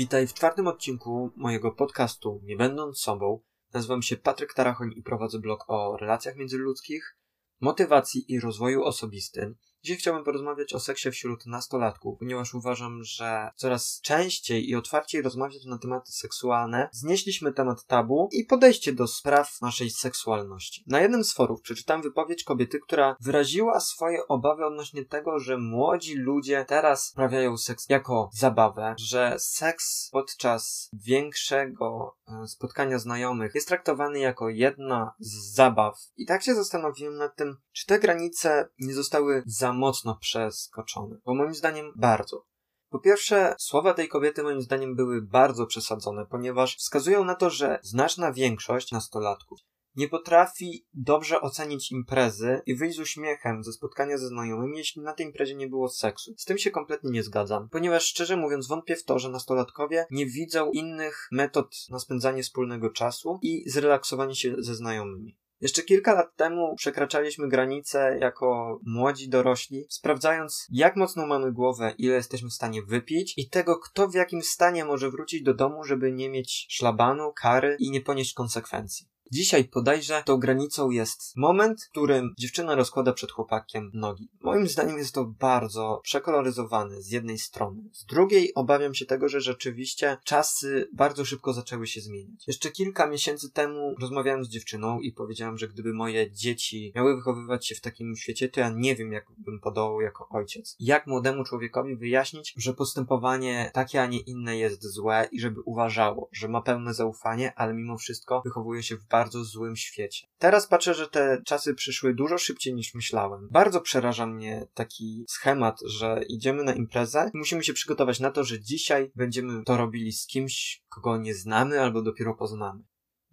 Witaj w czwartym odcinku mojego podcastu Nie będąc sobą. Nazywam się Patryk Tarachoń i prowadzę blog o relacjach międzyludzkich, motywacji i rozwoju osobistym. Dzisiaj chciałbym porozmawiać o seksie wśród nastolatków, ponieważ uważam, że coraz częściej i otwarciej rozmawiać na tematy seksualne znieśliśmy temat tabu i podejście do spraw naszej seksualności. Na jednym z forów przeczytałem wypowiedź kobiety, która wyraziła swoje obawy odnośnie tego, że młodzi ludzie teraz sprawiają seks jako zabawę, że seks podczas większego e, spotkania znajomych jest traktowany jako jedna z zabaw. I tak się zastanowiłem nad tym, czy te granice nie zostały mocno przeskoczony, bo moim zdaniem bardzo. Po pierwsze, słowa tej kobiety moim zdaniem były bardzo przesadzone, ponieważ wskazują na to, że znaczna większość nastolatków nie potrafi dobrze ocenić imprezy i wyjść z uśmiechem ze spotkania ze znajomymi, jeśli na tej imprezie nie było seksu. Z tym się kompletnie nie zgadzam, ponieważ szczerze mówiąc wątpię w to, że nastolatkowie nie widzą innych metod na spędzanie wspólnego czasu i zrelaksowanie się ze znajomymi. Jeszcze kilka lat temu przekraczaliśmy granice jako młodzi dorośli, sprawdzając jak mocno mamy głowę, ile jesteśmy w stanie wypić i tego, kto w jakim stanie może wrócić do domu, żeby nie mieć szlabanu, kary i nie ponieść konsekwencji. Dzisiaj podajże tą granicą jest moment, w którym dziewczyna rozkłada przed chłopakiem nogi. Moim zdaniem jest to bardzo przekoloryzowane z jednej strony. Z drugiej obawiam się tego, że rzeczywiście czasy bardzo szybko zaczęły się zmieniać. Jeszcze kilka miesięcy temu rozmawiałem z dziewczyną i powiedziałem, że gdyby moje dzieci miały wychowywać się w takim świecie, to ja nie wiem, jak bym podołał jako ojciec. Jak młodemu człowiekowi wyjaśnić, że postępowanie takie, a nie inne jest złe i żeby uważało, że ma pełne zaufanie, ale mimo wszystko wychowuje się w bardzo bardzo złym świecie. Teraz patrzę, że te czasy przyszły dużo szybciej niż myślałem. Bardzo przeraża mnie taki schemat, że idziemy na imprezę i musimy się przygotować na to, że dzisiaj będziemy to robili z kimś, kogo nie znamy albo dopiero poznamy.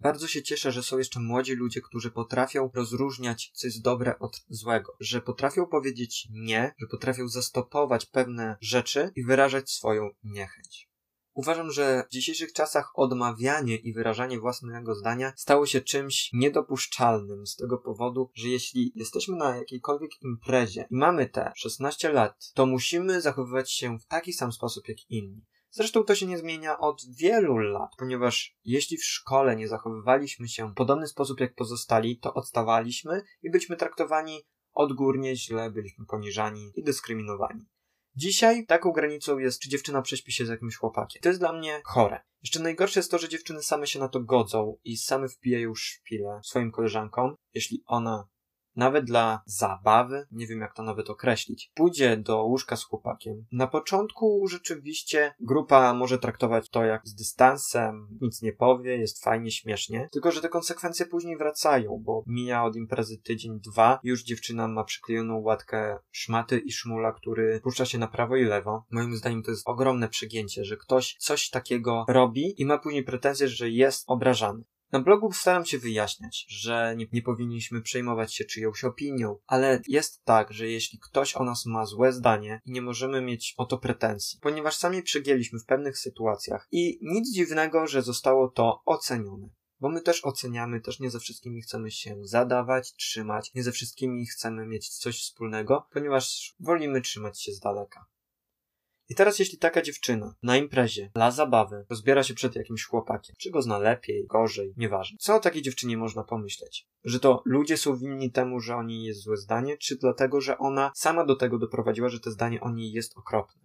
Bardzo się cieszę, że są jeszcze młodzi ludzie, którzy potrafią rozróżniać, co jest dobre od złego, że potrafią powiedzieć nie, że potrafią zastopować pewne rzeczy i wyrażać swoją niechęć. Uważam, że w dzisiejszych czasach odmawianie i wyrażanie własnego zdania stało się czymś niedopuszczalnym z tego powodu, że jeśli jesteśmy na jakiejkolwiek imprezie i mamy te 16 lat, to musimy zachowywać się w taki sam sposób jak inni. Zresztą to się nie zmienia od wielu lat, ponieważ jeśli w szkole nie zachowywaliśmy się w podobny sposób jak pozostali, to odstawaliśmy i byliśmy traktowani odgórnie źle, byliśmy poniżani i dyskryminowani. Dzisiaj taką granicą jest, czy dziewczyna prześpi się z jakimś chłopakiem. To jest dla mnie chore. Jeszcze najgorsze jest to, że dziewczyny same się na to godzą i same wpijają szpilę swoim koleżankom, jeśli ona nawet dla zabawy, nie wiem jak to nawet określić, pójdzie do łóżka z chłopakiem. Na początku rzeczywiście grupa może traktować to jak z dystansem, nic nie powie, jest fajnie, śmiesznie, tylko że te konsekwencje później wracają, bo mija od imprezy tydzień, dwa, już dziewczyna ma przyklejoną łatkę szmaty i szmula, który puszcza się na prawo i lewo. Moim zdaniem to jest ogromne przegięcie, że ktoś coś takiego robi i ma później pretensje, że jest obrażany. Na blogu staram się wyjaśniać, że nie, nie, powinniśmy przejmować się czyjąś opinią, ale jest tak, że jeśli ktoś o nas ma złe zdanie nie możemy mieć o to pretensji, ponieważ sami przegięliśmy w pewnych sytuacjach i nic dziwnego, że zostało to ocenione. Bo my też oceniamy, też nie ze wszystkimi chcemy się zadawać, trzymać, nie ze wszystkimi chcemy mieć coś wspólnego, ponieważ wolimy trzymać się z daleka. I teraz jeśli taka dziewczyna na imprezie dla zabawy rozbiera się przed jakimś chłopakiem, czy go zna lepiej, gorzej, nieważne. Co o takiej dziewczynie można pomyśleć? Że to ludzie są winni temu, że o niej jest złe zdanie, czy dlatego, że ona sama do tego doprowadziła, że to zdanie o niej jest okropne?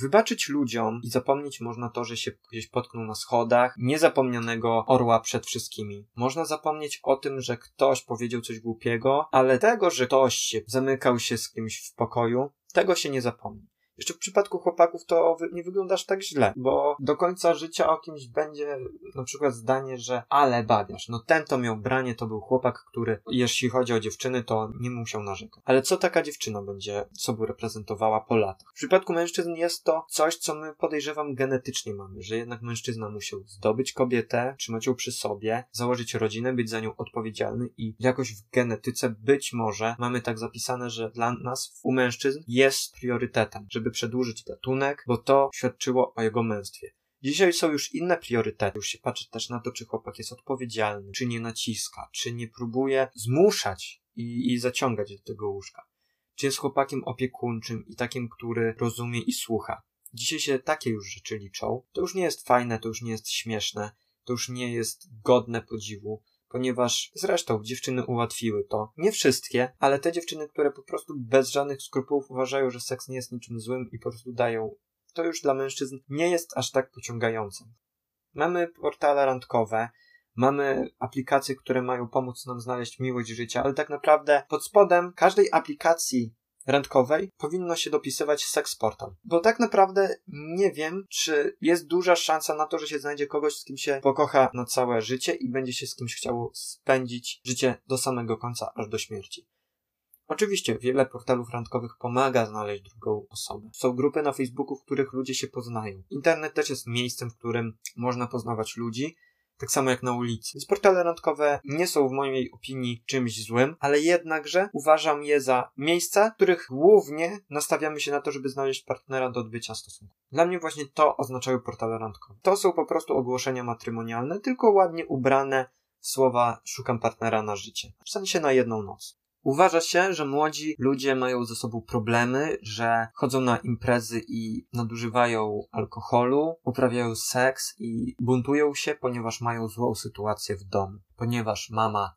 Wybaczyć ludziom i zapomnieć można to, że się gdzieś potknął na schodach, niezapomnianego orła przed wszystkimi. Można zapomnieć o tym, że ktoś powiedział coś głupiego, ale tego, że ktoś się zamykał się z kimś w pokoju, tego się nie zapomni. Jeszcze w przypadku chłopaków to nie wyglądasz tak źle, bo do końca życia o kimś będzie na przykład zdanie, że ale bawiarz, no ten to miał branie, to był chłopak, który jeśli chodzi o dziewczyny, to nie musiał narzekać. Ale co taka dziewczyna będzie sobą reprezentowała po latach? W przypadku mężczyzn jest to coś, co my podejrzewam genetycznie mamy, że jednak mężczyzna musiał zdobyć kobietę, trzymać ją przy sobie, założyć rodzinę, być za nią odpowiedzialny i jakoś w genetyce być może mamy tak zapisane, że dla nas u mężczyzn jest priorytetem, żeby żeby przedłużyć gatunek, bo to świadczyło o jego męstwie. Dzisiaj są już inne priorytety. Już się patrzy też na to, czy chłopak jest odpowiedzialny, czy nie naciska, czy nie próbuje zmuszać i, i zaciągać do tego łóżka. Czy jest chłopakiem opiekuńczym i takim, który rozumie i słucha. Dzisiaj się takie już rzeczy liczą. To już nie jest fajne, to już nie jest śmieszne, to już nie jest godne podziwu, ponieważ zresztą dziewczyny ułatwiły to. Nie wszystkie, ale te dziewczyny, które po prostu bez żadnych skrupułów uważają, że seks nie jest niczym złym i po prostu dają, to już dla mężczyzn nie jest aż tak pociągające. Mamy portale randkowe, mamy aplikacje, które mają pomóc nam znaleźć miłość życia, ale tak naprawdę pod spodem każdej aplikacji randkowej powinno się dopisywać seks portal. Bo tak naprawdę nie wiem, czy jest duża szansa na to, że się znajdzie kogoś, z kim się pokocha na całe życie i będzie się z kimś chciało spędzić życie do samego końca, aż do śmierci. Oczywiście wiele portalów randkowych pomaga znaleźć drugą osobę. Są grupy na Facebooku, w których ludzie się poznają. Internet też jest miejscem, w którym można poznawać ludzi, tak samo jak na ulicy. Więc portale randkowe nie są w mojej opinii czymś złym, ale jednakże uważam je za miejsca, w których głównie nastawiamy się na to, żeby znaleźć partnera do odbycia stosunku. Dla mnie właśnie to oznaczają portale randkowe. To są po prostu ogłoszenia matrymonialne, tylko ładnie ubrane w słowa szukam partnera na życie. W sensie na jedną noc. Uważa się, że młodzi ludzie mają ze sobą problemy, że chodzą na imprezy i nadużywają alkoholu, uprawiają seks i buntują się, ponieważ mają złą sytuację w domu. Ponieważ mama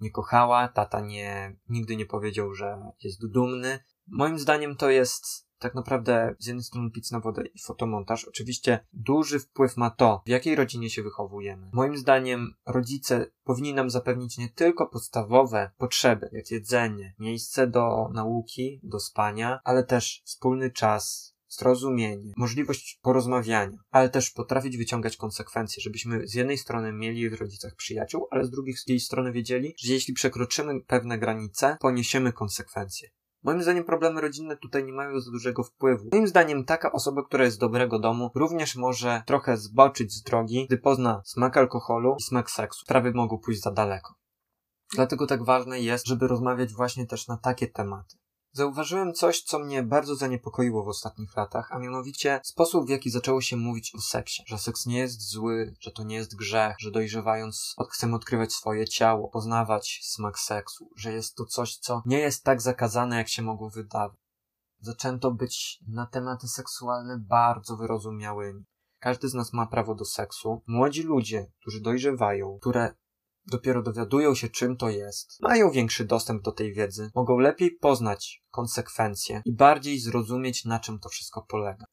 nie kochała, tata nie, nigdy nie powiedział, że jest dumny. Moim zdaniem to jest tak naprawdę z jednej strony pic na wodę i fotomontaż. Oczywiście duży wpływ ma to, w jakiej rodzinie się wychowujemy. Moim zdaniem rodzice powinni nam zapewnić nie tylko podstawowe potrzeby, jak jedzenie, miejsce do nauki, do spania, ale też wspólny czas, zrozumienie, możliwość porozmawiania, ale też potrafić wyciągać konsekwencje, żebyśmy z jednej strony mieli w rodzicach przyjaciół, ale z drugiej strony wiedzieli, że jeśli przekroczymy pewne granice, poniesiemy konsekwencje. Moim zdaniem problemy rodzinne tutaj nie mają za dużego wpływu. Moim zdaniem taka osoba, która jest z dobrego domu, również może trochę zboczyć z drogi, gdy pozna smak alkoholu i smak seksu. Sprawy mogą pójść za daleko. Dlatego tak ważne jest, żeby rozmawiać właśnie też na takie tematy. Zauważyłem coś, co mnie bardzo zaniepokoiło w ostatnich latach, a mianowicie sposób, w jaki zaczęło się mówić o seksie. Że seks nie jest zły, że to nie jest grzech, że dojrzewając chcemy odkrywać swoje ciało, poznawać smak seksu, że jest to coś, co nie jest tak zakazane, jak się mogło wydawać. Zaczęto być na tematy seksualne bardzo wyrozumiałymi. Każdy z nas ma prawo do seksu. Młodzi ludzie, którzy dojrzewają, które dopiero dowiadują się, czym to jest, mają większy dostęp do tej wiedzy, mogą lepiej poznać konsekwencje i bardziej zrozumieć, na czym to wszystko polega.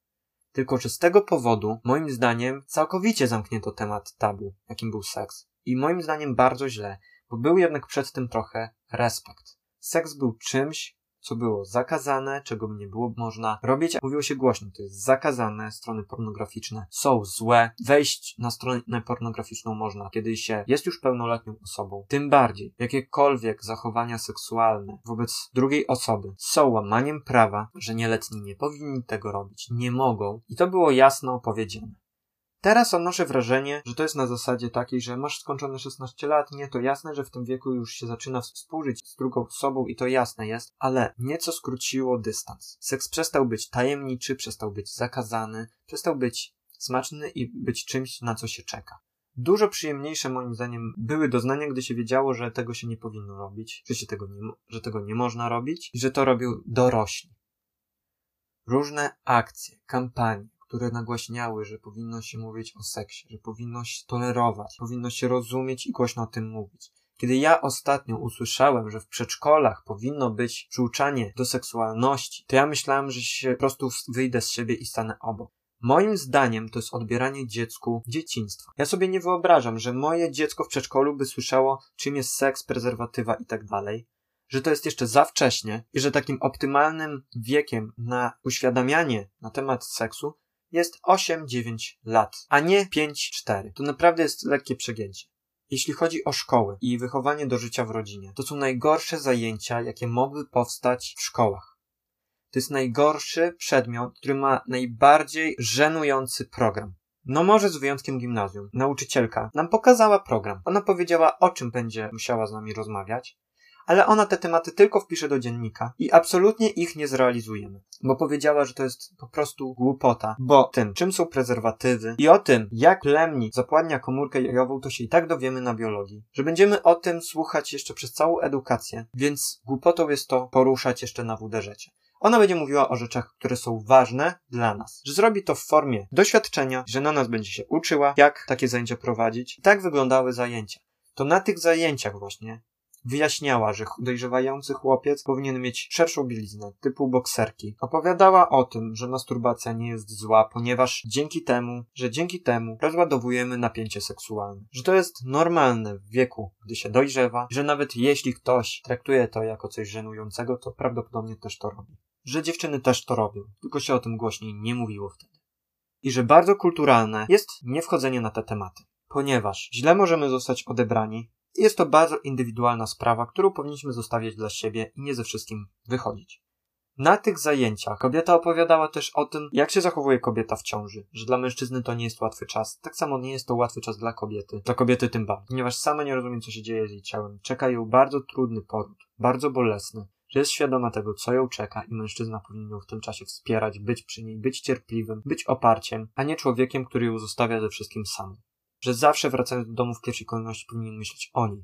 Tylko czy z tego powodu, moim zdaniem, całkowicie zamknięto temat tabu, jakim był seks. I moim zdaniem bardzo źle, bo był jednak przed tym trochę respekt. Seks był czymś, co było zakazane, czego nie było można robić. Mówiło się głośno, to jest zakazane, strony pornograficzne są złe. Wejść na stronę pornograficzną można, kiedy się jest już pełnoletnią osobą. Tym bardziej, jakiekolwiek zachowania seksualne wobec drugiej osoby są łamaniem prawa, że nieletni nie powinni tego robić, nie mogą. I to było jasno powiedziane. Teraz odnoszę wrażenie, że to jest na zasadzie takiej, że masz skończone 16 lat, nie, to jasne, że w tym wieku już się zaczyna współżyć z drugą osobą i to jasne jest, ale nieco skróciło dystans. Seks przestał być tajemniczy, przestał być zakazany, przestał być smaczny i być czymś, na co się czeka. Dużo przyjemniejsze moim zdaniem były doznania, gdy się wiedziało, że tego się nie powinno robić, że się tego nie, że tego nie można robić i że to robią dorośli. Różne akcje, kampanie, które nagłaśniały, że powinno się mówić o seksie, że powinno się tolerować, powinno się rozumieć i głośno o tym mówić. Kiedy ja ostatnio usłyszałem, że w przedszkolach powinno być przyuczanie do seksualności, to ja myślałem, że się po prostu wyjdę z siebie i stanę obok. Moim zdaniem to jest odbieranie dziecku dzieciństwa. Ja sobie nie wyobrażam, że moje dziecko w przedszkolu by słyszało, czym jest seks, prezerwatywa i tak dalej, że to jest jeszcze za wcześnie i że takim optymalnym wiekiem na uświadamianie na temat seksu jest 8-9 lat, a nie 5-4. To naprawdę jest lekkie przegięcie. Jeśli chodzi o szkoły i wychowanie do życia w rodzinie, to są najgorsze zajęcia, jakie mogły powstać w szkołach. To jest najgorszy przedmiot, który ma najbardziej żenujący program. No może z wyjątkiem gimnazjum. Nauczycielka nam pokazała program. Ona powiedziała, o czym będzie musiała z nami rozmawiać, ale ona te tematy tylko wpisze do dziennika i absolutnie ich nie zrealizujemy. Bo powiedziała, że to jest po prostu głupota, bo tym, czym są prezerwatywy i o tym, jak plemnik zapładnia komórkę jajową, to się i tak dowiemy na biologii. Że będziemy o tym słuchać jeszcze przez całą edukację, więc głupotą jest to poruszać jeszcze na WDŻ. Ona będzie mówiła o rzeczach, które są ważne dla nas. Że zrobi to w formie doświadczenia, że na nas będzie się uczyła, jak takie zajęcia prowadzić. I tak wyglądały zajęcia. To na tych zajęciach właśnie Wyjaśniała, że dojrzewający chłopiec powinien mieć szerszą bieliznę, typu bokserki. Opowiadała o tym, że masturbacja nie jest zła, ponieważ dzięki temu, że dzięki temu rozładowujemy napięcie seksualne. Że to jest normalne w wieku, gdy się dojrzewa, że nawet jeśli ktoś traktuje to jako coś żenującego, to prawdopodobnie też to robi. Że dziewczyny też to robią, tylko się o tym głośniej nie mówiło wtedy. I że bardzo kulturalne jest niewchodzenie na te tematy ponieważ źle możemy zostać odebrani, jest to bardzo indywidualna sprawa, którą powinniśmy zostawiać dla siebie i nie ze wszystkim wychodzić. Na tych zajęciach kobieta opowiadała też o tym, jak się zachowuje kobieta w ciąży, że dla mężczyzny to nie jest łatwy czas, tak samo nie jest to łatwy czas dla kobiety, dla kobiety tym bardziej, ponieważ sama nie rozumie, co się dzieje z jej ciałem. Czeka ją bardzo trudny poród, bardzo bolesny, że jest świadoma tego, co ją czeka i mężczyzna powinien ją w tym czasie wspierać, być przy niej, być cierpliwym, być oparciem, a nie człowiekiem, który ją zostawia ze wszystkim sam że zawsze wracając do domu w pierwszej kolejności powinien myśleć o niej.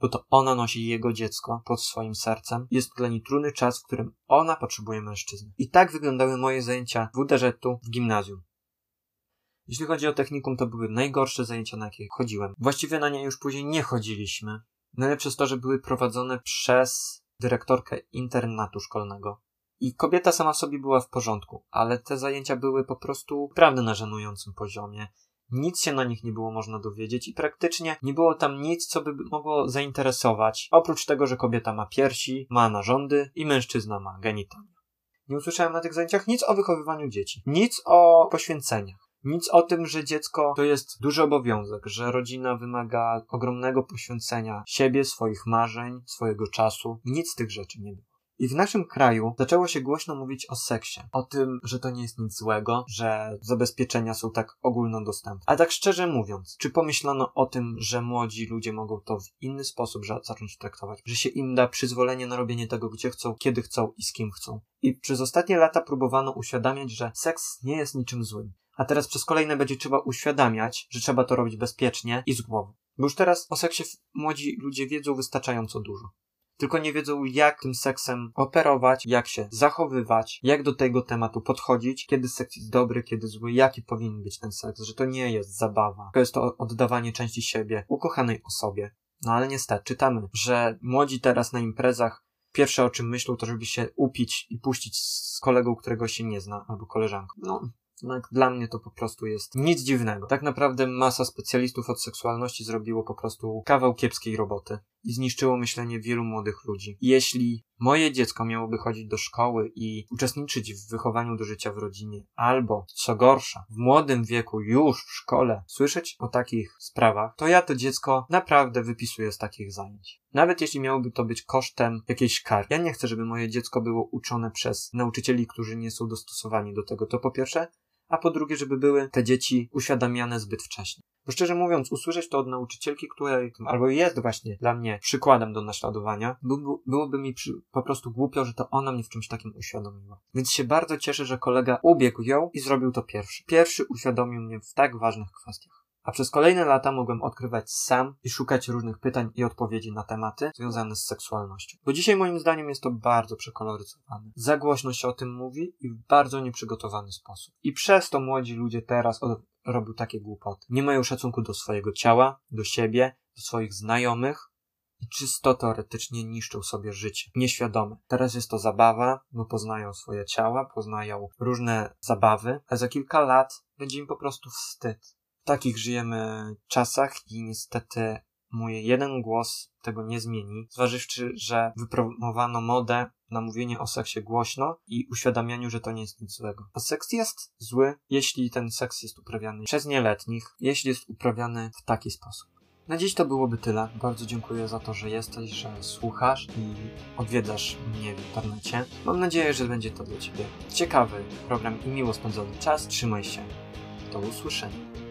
Bo to ona nosi jego dziecko pod swoim sercem. Jest dla niej trudny czas, w którym ona potrzebuje mężczyzny. I tak wyglądały moje zajęcia WDŻ-u w gimnazjum. Jeśli chodzi o technikum, to były najgorsze zajęcia, na jakie chodziłem. Właściwie na nie już później nie chodziliśmy. Najlepsze jest to, że były prowadzone przez dyrektorkę internatu szkolnego. I kobieta sama sobie była w porządku, ale te zajęcia były po prostu prawdę na żenującym poziomie. Nic się na nich nie było można dowiedzieć i praktycznie nie było tam nic, co by mogło zainteresować, oprócz tego, że kobieta ma piersi, ma narządy i mężczyzna ma genitalia. Nie usłyszałem na tych zajęciach nic o wychowywaniu dzieci, nic o poświęceniach. Nic o tym, że dziecko to jest duży obowiązek, że rodzina wymaga ogromnego poświęcenia siebie, swoich marzeń, swojego czasu. Nic z tych rzeczy nie było. I w naszym kraju zaczęło się głośno mówić o seksie. O tym, że to nie jest nic złego, że zabezpieczenia są tak ogólnodostępne. A tak szczerze mówiąc, czy pomyślano o tym, że młodzi ludzie mogą to w inny sposób zacząć traktować? Że się im da przyzwolenie na robienie tego, gdzie chcą, kiedy chcą i z kim chcą? I przez ostatnie lata próbowano uświadamiać, że seks nie jest niczym złym. A teraz przez kolejne będzie trzeba uświadamiać, że trzeba to robić bezpiecznie i z głową. Bo już teraz o seksie młodzi ludzie wiedzą wystarczająco dużo tylko nie wiedzą, jak tym seksem operować, jak się zachowywać, jak do tego tematu podchodzić, kiedy seks jest dobry, kiedy zły, jaki powinien być ten seks, że to nie jest zabawa, to jest to oddawanie części siebie ukochanej osobie. No ale niestety, czytamy, że młodzi teraz na imprezach pierwsze o czym myślą, to żeby się upić i puścić z kolegą, którego się nie zna, albo koleżanką. No, jednak dla mnie to po prostu jest nic dziwnego. Tak naprawdę masa specjalistów od seksualności zrobiło po prostu kawał kiepskiej roboty i zniszczyło myślenie wielu młodych ludzi. Jeśli moje dziecko miałoby chodzić do szkoły i uczestniczyć w wychowaniu do życia w rodzinie, albo, co gorsza, w młodym wieku już w szkole słyszeć o takich sprawach, to ja to dziecko naprawdę wypisuję z takich zajęć. Nawet jeśli miałoby to być kosztem jakiejś kar. Ja nie chcę, żeby moje dziecko było uczone przez nauczycieli, którzy nie są dostosowani do tego. To po pierwsze, a po drugie, żeby były te dzieci uświadamiane zbyt wcześnie. Bo szczerze mówiąc, usłyszeć to od nauczycielki, której albo jest właśnie dla mnie przykładem do naśladowania, byłoby mi przy, po prostu głupio, że to ona mnie w czymś takim uświadomiła. Więc się bardzo cieszę, że kolega ubiegł ją i zrobił to pierwszy. Pierwszy uświadomił mnie w tak ważnych kwestiach. A przez kolejne lata mogłem odkrywać sam i szukać różnych pytań i odpowiedzi na tematy związane z seksualnością. Bo dzisiaj moim zdaniem jest to bardzo przekoloryzowane. Za głośno się o tym mówi i w bardzo nieprzygotowany sposób. I przez to młodzi ludzie teraz robią takie głupoty. Nie mają szacunku do swojego ciała, do siebie, do swoich znajomych, i czysto teoretycznie niszczą sobie życie. Nieświadome. Teraz jest to zabawa, bo poznają swoje ciała, poznają różne zabawy, a za kilka lat będzie im po prostu wstyd. Takich żyjemy czasach i niestety mój jeden głos tego nie zmieni, zważywszy, że wypromowano modę na mówienie o seksie głośno i uświadamianiu, że to nie jest nic złego. A seks jest zły, jeśli ten seks jest uprawiany przez nieletnich, jeśli jest uprawiany w taki sposób. Na dziś to byłoby tyle. Bardzo dziękuję za to, że jesteś, że słuchasz i odwiedzasz mnie w internecie. Mam nadzieję, że będzie to dla Ciebie ciekawy program i miło spędzony czas. Trzymaj się. Do usłyszenia.